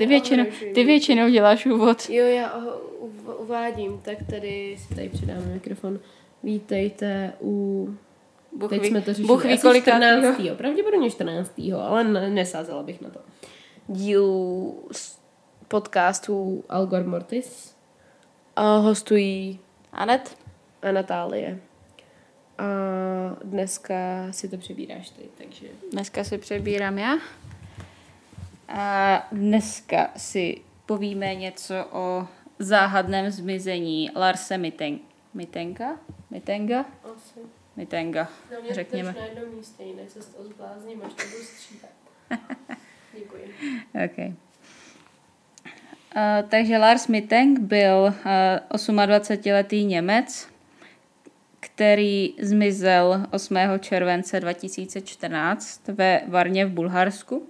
ty většinou, ty většinou děláš úvod. Jo, já ho uv- uvádím, tak tady si tady přidáme mikrofon. Vítejte u... Bůh Teď ví- jsme to řešili Bůh ví, asi kolikátýho. 14. Pravděpodobně 14. ale ne- nesázela bych na to. Dílu z podcastu Algor Mortis a hostují Anet? a Natálie. A dneska si to přebíráš ty, takže... Dneska si přebírám já. A dneska si povíme něco o záhadném zmizení Larse Miten- Mitenka? Mitenga? Asi. Mitenga, No, řekněme. na jednom místě, jinak se z toho zblázním, až to budu stříhat. Děkuji. Okay. Uh, takže Lars Mittenk byl uh, 28-letý Němec, který zmizel 8. července 2014 ve Varně v Bulharsku.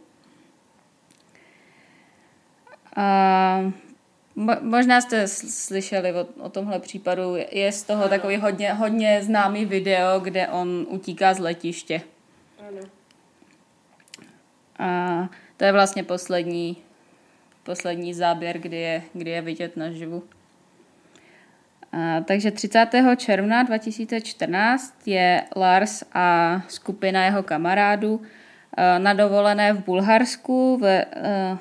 Mo- možná jste slyšeli o, o tomhle případu. Je z toho takový hodně, hodně známý video, kde on utíká z letiště. Ano. A to je vlastně poslední, poslední záběr, kdy je, kdy je vidět naživu. A, takže 30. června 2014 je Lars a skupina jeho kamarádů a, na dovolené v Bulharsku ve, a,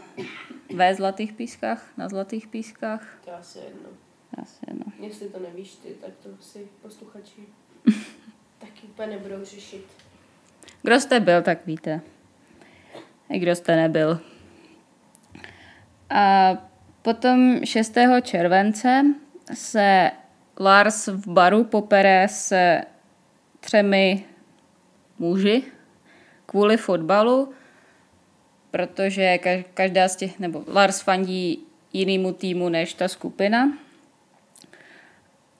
ve Zlatých pískách, na Zlatých pískách. To asi jedno. Asi jedno. Jestli to nevíš ty, tak to si posluchači taky úplně nebudou řešit. Kdo jste byl, tak víte. I kdo jste nebyl. A potom 6. července se Lars v baru popere se třemi muži kvůli fotbalu, protože ka- každá z těch, nebo Lars fandí jinému týmu než ta skupina.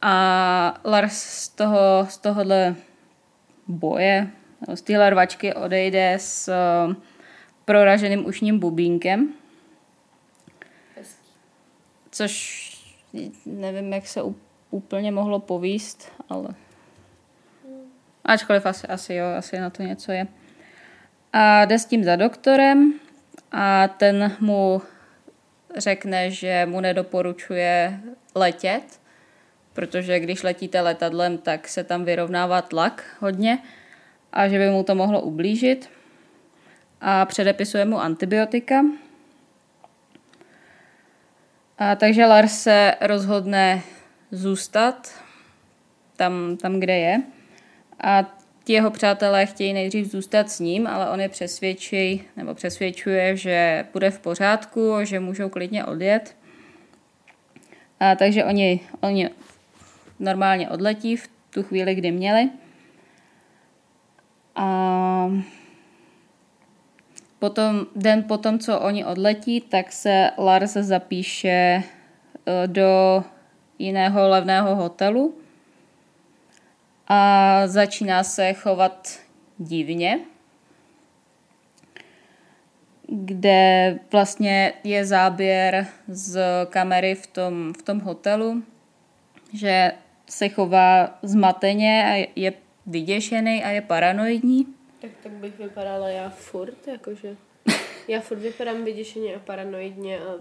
A Lars z toho, z tohohle boje, z téhle rvačky odejde s eh, proraženým ušním bubínkem, což nevím, jak se úplně mohlo povíst, ale ačkoliv asi, asi jo, asi na to něco je. A jde s tím za doktorem a ten mu řekne, že mu nedoporučuje letět, protože když letíte letadlem, tak se tam vyrovnává tlak hodně a že by mu to mohlo ublížit. A předepisuje mu antibiotika. A takže Lars se rozhodne zůstat tam, tam, kde je. A ti jeho přátelé chtějí nejdřív zůstat s ním, ale on je přesvědčí, nebo přesvědčuje, že bude v pořádku, že můžou klidně odjet. A takže oni, oni normálně odletí v tu chvíli, kdy měli. A potom, den potom, co oni odletí, tak se Lars zapíše eh, do jiného levného hotelu a začíná se chovat divně, kde vlastně je záběr z kamery v tom, v tom hotelu, že se chová zmateně a je- vyděšený a je paranoidní. Tak tak bych vypadala já furt, jakože. Já furt vypadám vyděšeně a paranoidně a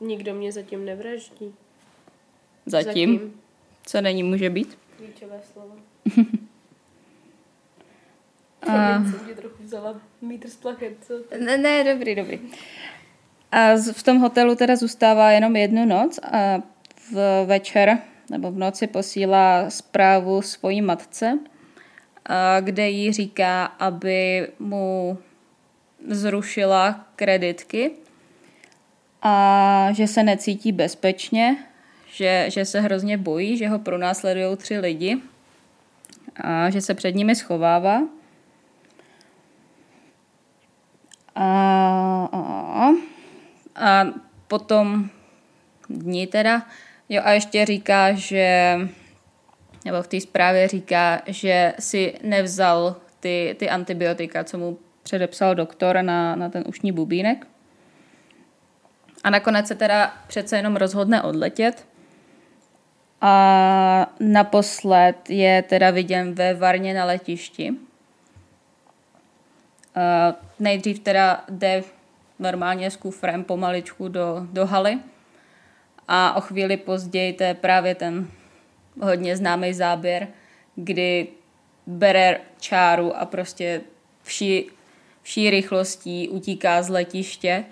nikdo mě zatím nevraždí. Zatím, co není může být. Klíčové slovo. A- trochu vzala mítr z plachet? Ne, ne, dobrý, dobrý. A v tom hotelu teda zůstává jenom jednu noc a v večer nebo v noci posílá zprávu svojí matce, kde jí říká, aby mu zrušila kreditky a že se necítí bezpečně, že, že se hrozně bojí, že ho pronásledují tři lidi a že se před nimi schovává. A, a, a potom dní teda. Jo a ještě říká, že nebo v té zprávě říká, že si nevzal ty, ty antibiotika, co mu předepsal doktor na, na ten ušní bubínek. A nakonec se teda přece jenom rozhodne odletět. A naposled je teda viděn ve Varně na letišti. A nejdřív teda jde normálně s kufrem pomaličku do, do haly a o chvíli později to je právě ten hodně známý záběr, kdy bere čáru a prostě vší, vší rychlostí utíká z letiště,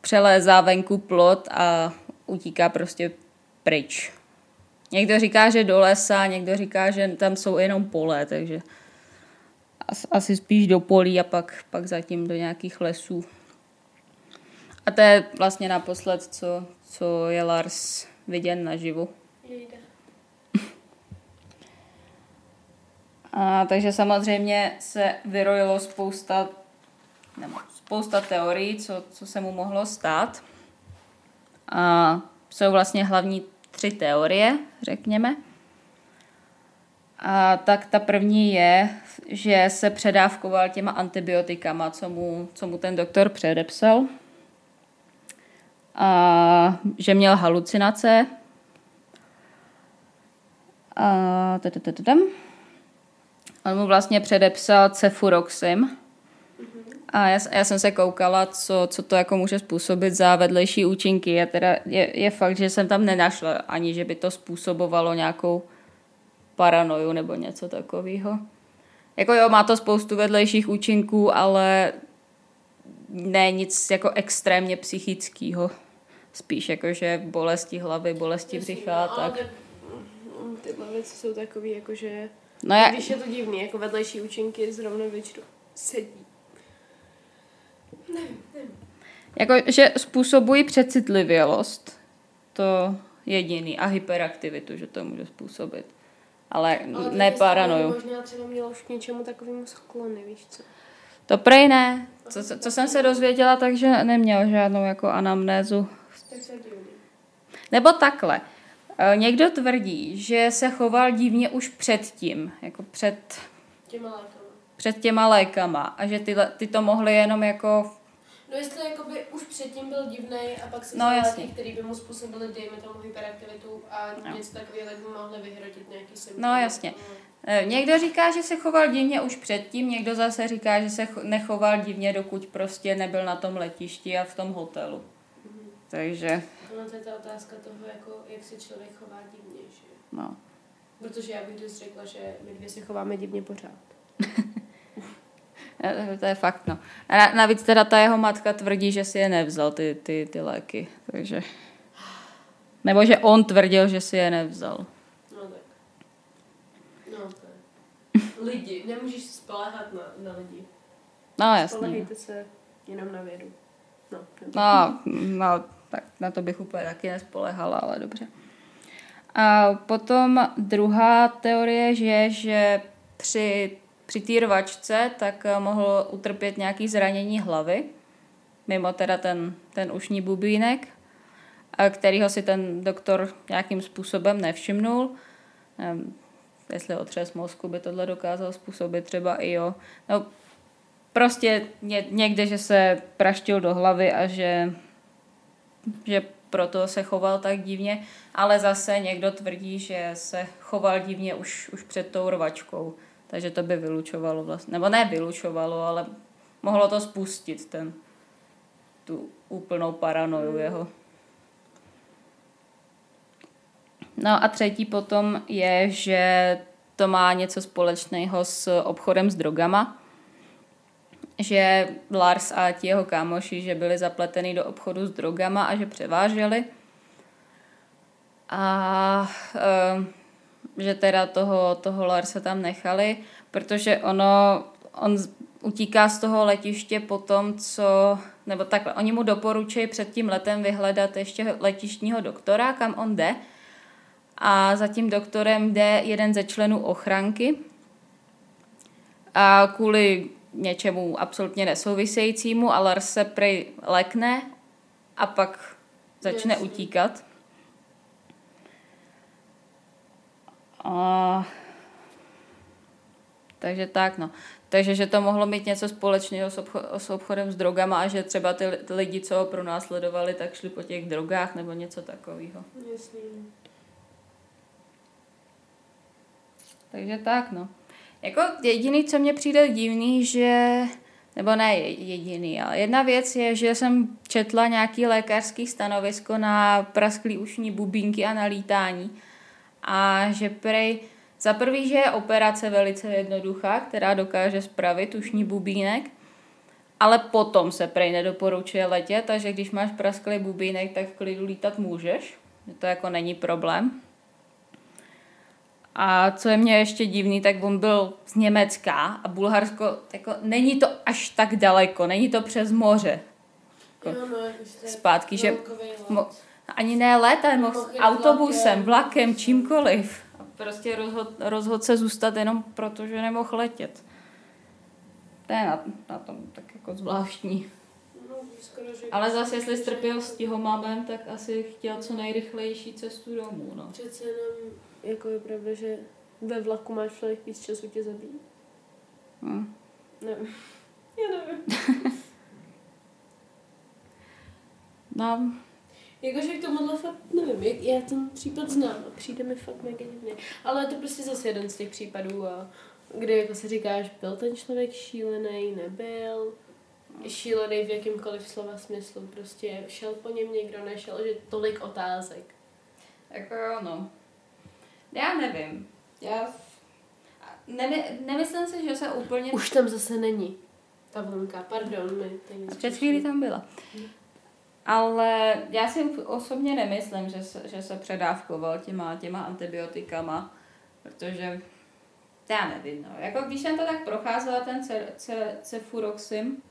přelézá venku plot a utíká prostě pryč. Někdo říká, že do lesa, někdo říká, že tam jsou jenom pole, takže asi spíš do polí a pak, pak zatím do nějakých lesů. A to je vlastně naposled, co, co je Lars viděn naživu. A, takže samozřejmě se vyrojilo spousta, nebo spousta teorií, co, co se mu mohlo stát. A jsou vlastně hlavní tři teorie, řekněme. A tak ta první je, že se předávkoval těma antibiotikama, co mu, co mu ten doktor předepsal. A že měl halucinace. A On mu vlastně předepsal cefuroxim. A já, já jsem se koukala, co, co to jako může způsobit za vedlejší účinky. A teda je, je fakt, že jsem tam nenašla ani, že by to způsobovalo nějakou paranoju nebo něco takového. Jako jo, má to spoustu vedlejších účinků, ale ne nic jako extrémně psychického. Spíš jako, že bolesti hlavy, bolesti břicha, no, tak. Tyhle věci jsou takové, jako že No já... Když je to divný, jako vedlejší účinky zrovna většinou sedí. Nevím, nevím. Jako, že způsobují přecitlivělost, to jediný, a hyperaktivitu, že to může způsobit. Ale, Ale ne paranoju. Možná třeba mělo už k něčemu takovému sklony, víš co? To prej ne. Co, co, co jsem se dozvěděla, takže neměl žádnou jako anamnézu. Nebo takhle. Eh, někdo tvrdí, že se choval divně už předtím, jako před těma lékama. Před těma lékama a že ty, ty to mohly jenom jako... No jestli jakoby už předtím byl divný a pak se no, léky, který by mu způsobili, dejme tomu hyperaktivitu a no. něco takového, tak by mohli vyhrotit nějaký symptom. No jasně. No. Někdo říká, že se choval divně už předtím, někdo zase říká, že se nechoval divně, dokud prostě nebyl na tom letišti a v tom hotelu. Mhm. Takže... Ono to je ta otázka toho, jako, jak se člověk chová divně, že? No. Protože já bych dost řekla, že my dvě se chováme divně pořád. to je fakt, no. A navíc teda ta jeho matka tvrdí, že si je nevzal, ty, ty, ty léky, takže... Nebo že on tvrdil, že si je nevzal. No tak. No to je. Lidi, nemůžeš spolehat na, na lidi. No jasně. Spolehejte se jenom na vědu. No, no, no, tak na to bych úplně taky nespolehala, ale dobře. A potom druhá teorie je, že při, při té rvačce tak mohl utrpět nějaký zranění hlavy, mimo teda ten, ten ušní bubínek, kterýho si ten doktor nějakým způsobem nevšimnul. Nevím, jestli otřes mozku by tohle dokázal způsobit třeba i jo. No, prostě ně, někde, že se praštil do hlavy a že že proto se choval tak divně, ale zase někdo tvrdí, že se choval divně už, už před tou rvačkou. Takže to by vylučovalo vlastně, nebo ne vylučovalo, ale mohlo to spustit ten, tu úplnou paranoju jeho. No a třetí potom je, že to má něco společného s obchodem s drogama, že Lars a ti jeho kámoši, že byli zapleteni do obchodu s drogama a že převáželi. A e, že teda toho, toho Larsa tam nechali, protože ono, on utíká z toho letiště po tom, co, nebo takhle, oni mu doporučují před tím letem vyhledat ještě letištního doktora, kam on jde. A za tím doktorem jde jeden ze členů ochranky. A kvůli něčemu absolutně nesouvisejícímu a Lars se prej lekne a pak začne Jasně. utíkat. A... Takže tak, no. Takže, že to mohlo mít něco společného s, obcho- s obchodem s drogama a že třeba ty, ty lidi, co ho pronásledovali, tak šli po těch drogách nebo něco takového. Jasně. Takže tak, no. Jako jediný, co mě přijde divný, že nebo ne jediný, ale jedna věc je, že jsem četla nějaký lékařský stanovisko na prasklý ušní bubínky a na lítání a že prej za prvý, že je operace velice jednoduchá, která dokáže spravit ušní bubínek, ale potom se prej nedoporučuje letět, takže když máš prasklý bubínek, tak v klidu lítat můžeš. To jako není problém. A co je mě ještě divný, tak on byl z Německa a Bulharsko, jako, není to až tak daleko, není to přes moře. Jo, no, Zpátky, že mo, ani ne letem, mohl autobusem, vlakem. čímkoliv. A prostě rozhod, rozhod se zůstat jenom proto, že nemohl letět. To je na, na tom tak jako zvláštní. No, skoro, Ale zase, jestli strpěl s tihomamem, tak asi chtěl co nejrychlejší cestu domů, no. Přece jenom, jako je pravda, že ve vlaku máš člověk víc času tě zabít. Hm. Nevím. Já nevím. No, Jakože k tomuhle fakt nevím, jak, já ten případ znám a přijde mi fakt mega divně. Ale je to prostě zase jeden z těch případů, a kdy jako se říkáš, byl ten člověk šílený, nebyl, šílený v jakýmkoliv slova smyslu, prostě šel po něm někdo, nešel, že tolik otázek. jako jo, no. Já nevím. Já nemy, nemyslím si, že se úplně... Už tam zase není ta vlnka, pardon, mi tady Před chvílí tam byla. Ale já si osobně nemyslím, že se, že se předávkoval těma, těma antibiotikama, protože já nevím, no. Jako když jsem to tak procházela, ten ce, ce, cefuroxim,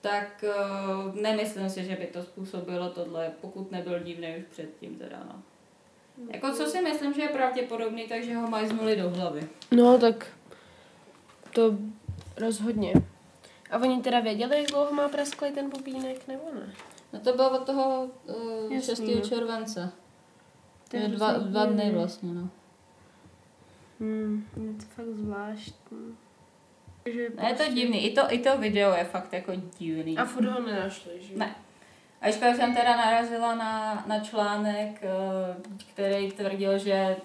tak uh, nemyslím si, že by to způsobilo tohle, pokud nebyl divný už předtím teda, no. Jako co si myslím, že je pravděpodobný, takže ho majznuli do hlavy. No, tak to rozhodně. A oni teda věděli, jak dlouho má prasklý ten bubínek, nebo ne? No to bylo od toho uh, Jasný, 6. no. července. To je dva, dva dny vlastně, no. Hmm, je to fakt zvláštní. Že No, je to divný, i to, i to video je fakt jako divný. A furt ho nenašli, že? Ne. Ačkoliv jsem teda narazila na, na článek, eh, který tvrdil, že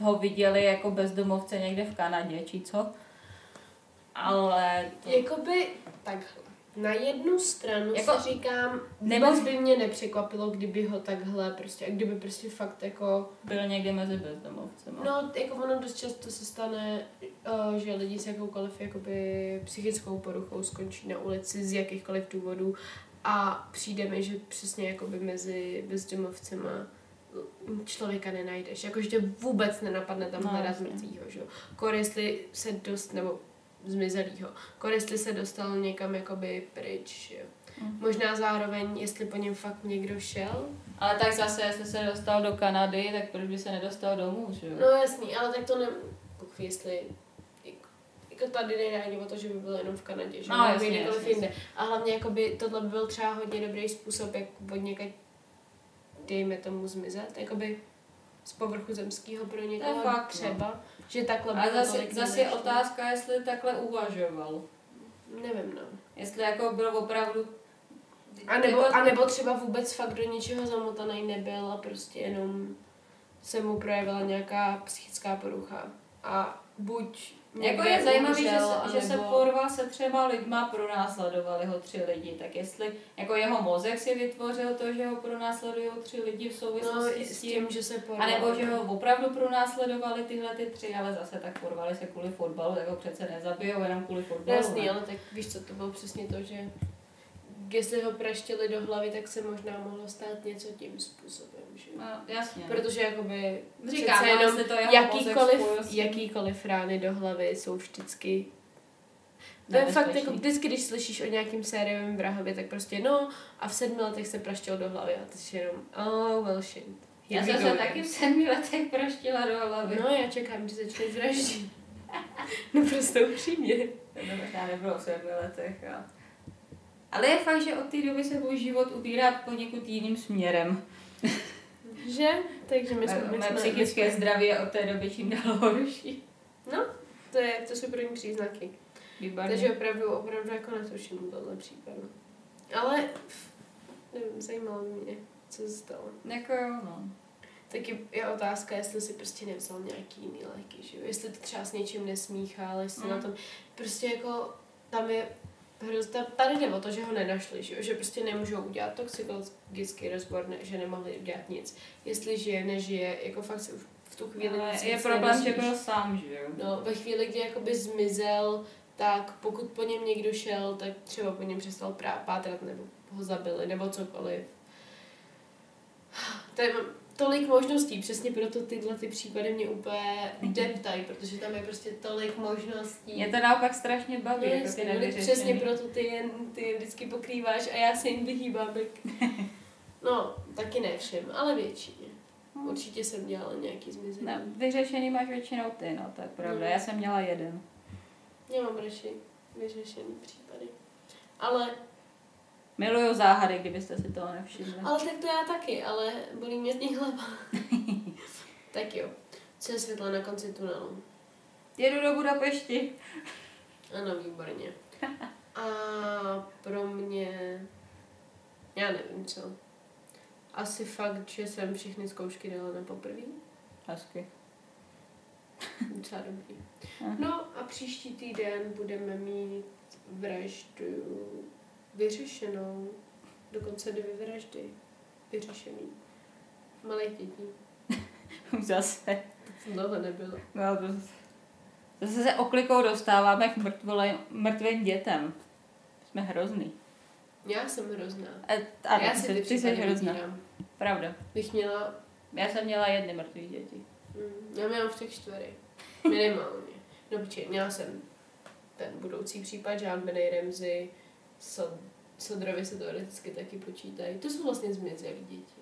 ho viděli jako bezdomovce někde v Kanadě, či co. Ale to, Jakoby tak na jednu stranu Jako- si říkám, Nebo- vůbec by mě nepřekvapilo, kdyby ho takhle prostě, a kdyby prostě fakt jako, byl někde mezi bezdomovcemi. no jako ono dost často se stane, uh, že lidi s jakoukoliv jakoby psychickou poruchou skončí na ulici z jakýchkoliv důvodů a přijde mi, že přesně jakoby mezi bezdomovcema člověka nenajdeš. Jakože tě vůbec nenapadne tam No, hledat mrtvýho, že jo. Jestli se dost, nebo zmizelýho. Kor jestli se dostal někam jakoby pryč, jo. Mhm. Možná zároveň, jestli po něm fakt někdo šel. Ale tak zase, jestli se dostal do Kanady, tak proč by se nedostal domů, že jo? No jasný, ale tak to ne... Bůh ví, jestli... Jako, jako tady nejde ani o to, že by byl jenom v Kanadě, že No, no, jasně, jasně, jasně, jinde. A hlavně jakoby tohle by byl třeba hodně dobrý způsob, jak od někať, dejme tomu, zmizet. Jakoby z povrchu zemského pro někoho fakt, no. Že takhle to zase, tolik zase je otázka, jestli takhle uvažoval. Nevím, no. Jestli jako byl opravdu... A nebo, jako- a nebo třeba vůbec fakt do ničeho zamotaný nebyl a prostě jenom se mu projevila nějaká psychická porucha. A buď Jako je zajímavý, že se, že se anebo- porval se třema lidma, pronásledovali ho tři lidi, tak jestli jako jeho mozek si vytvořil to, že ho pronásledují tři lidi v No, souvislosti s s tím, tím, že se porval. a nebo že ho opravdu pronásledovali tyhle ty tři, ale zase tak porvali se kvůli fotbalu, tak ho přece nezabijou jenom kvůli fotbalu. Jasný, ne? ale tak víš co, to bylo přesně to, že jestli ho praštili do hlavy, tak se možná mohlo stát něco tím způsobem, že? No, jasně. Protože jakoby Říkám, přece no, jenom jestli to jeho jakýkoliv, jakýkoliv rány do hlavy jsou vždycky to je fakt jako vždycky, když slyšíš o nějakým sériovém vrahově, tak prostě no a v sedmi letech se praštil do hlavy a ty si jenom oh well shit. Já jsem se taky v sedmi letech praštila do hlavy. No já čekám, že začneš vraždit. no prostě upřímně. To možná nebylo v sedmi letech. A... Ale je fakt, že od té doby se můj život ubírá poněkud jiným směrem. Že? Takže my jsme, my jsme, psychické jsme, zdraví je od té doby čím dál horší. No, to, je, to jsou první příznaky. Výborně. Takže opravdu, opravdu jako netuším tohle případ. Ale nevím, zajímalo mě, co se stalo. Jako jo, no. Taky je otázka, jestli si prostě nevzal nějaký jiný léky, že jo? Jestli to třeba s něčím nesmíchal, jestli Mm. na tom... Prostě jako tam je hrozně, tady jde o to, že ho nenašli, že, že prostě nemůžou udělat toxikologický rozbor, ne, že nemohli udělat nic. Jestli žije, nežije, jako fakt už v tu chvíli Ale je problém, že byl sám, že jo? No, ve chvíli, kdy jakoby zmizel, tak pokud po něm někdo šel, tak třeba po něm přestal prá- pátrat nebo ho zabili, nebo cokoliv. To je tolik možností, přesně proto tyhle ty případy mě úplně deptají, protože tam je prostě tolik možností. Mě to naopak strašně baví, No, jako ty no, nevyřešený. přesně proto ty je, ty je vždycky pokrýváš a já se jim vyhýbám. Jak... No, taky ne všem, ale většině. Určitě jsem dělala nějaký zmizení. No, vyřešený máš většinou ty, no, to je pravda. No. Já jsem měla jeden. Já mám radši vyřešený případy. Ale Miluju záhady, kdybyste si toho nevšimli. Ale tak to já taky, ale bolí mě z nich hlava. tak jo, co je světlo na konci tunelu? Jedu do Budapešti. Ano, výborně. A pro mě, já nevím co. Asi fakt, že jsem všechny zkoušky dala na poprvé. Hezky. Docela dobrý. No a příští týden budeme mít vraždu vyřešenou. Dokonce dvě vraždy vyřešený. Malých dětí. Zase. To dlouho nebylo. No, to zase se oklikou dostáváme k mrtvole, mrtvým dětem. Jsme hrozný. Já jsem hrozná. E, ano, já si ty, ty ty jsi hrozná. vybírám. Pravda. Bych měla, Já jsem měla jedny mrtvý děti. mm, já měla v těch čtvery. Minimálně. No počkej, měla jsem ten budoucí případ, Jean Benet Ramsey, Sod, se teoreticky taky počítají. To jsou vlastně zmizelí děti.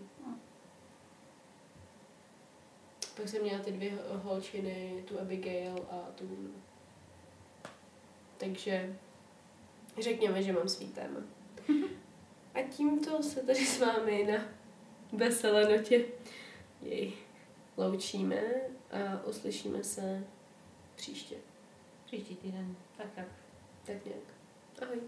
Pak jsem měla ty dvě ho- holčiny, tu Abigail a tu. Takže řekněme, že mám svý téma. A tímto se tady s vámi na veselé notě jej loučíme a uslyšíme se příště. Příští týden. Tak tak. Tak nějak. Ahoj.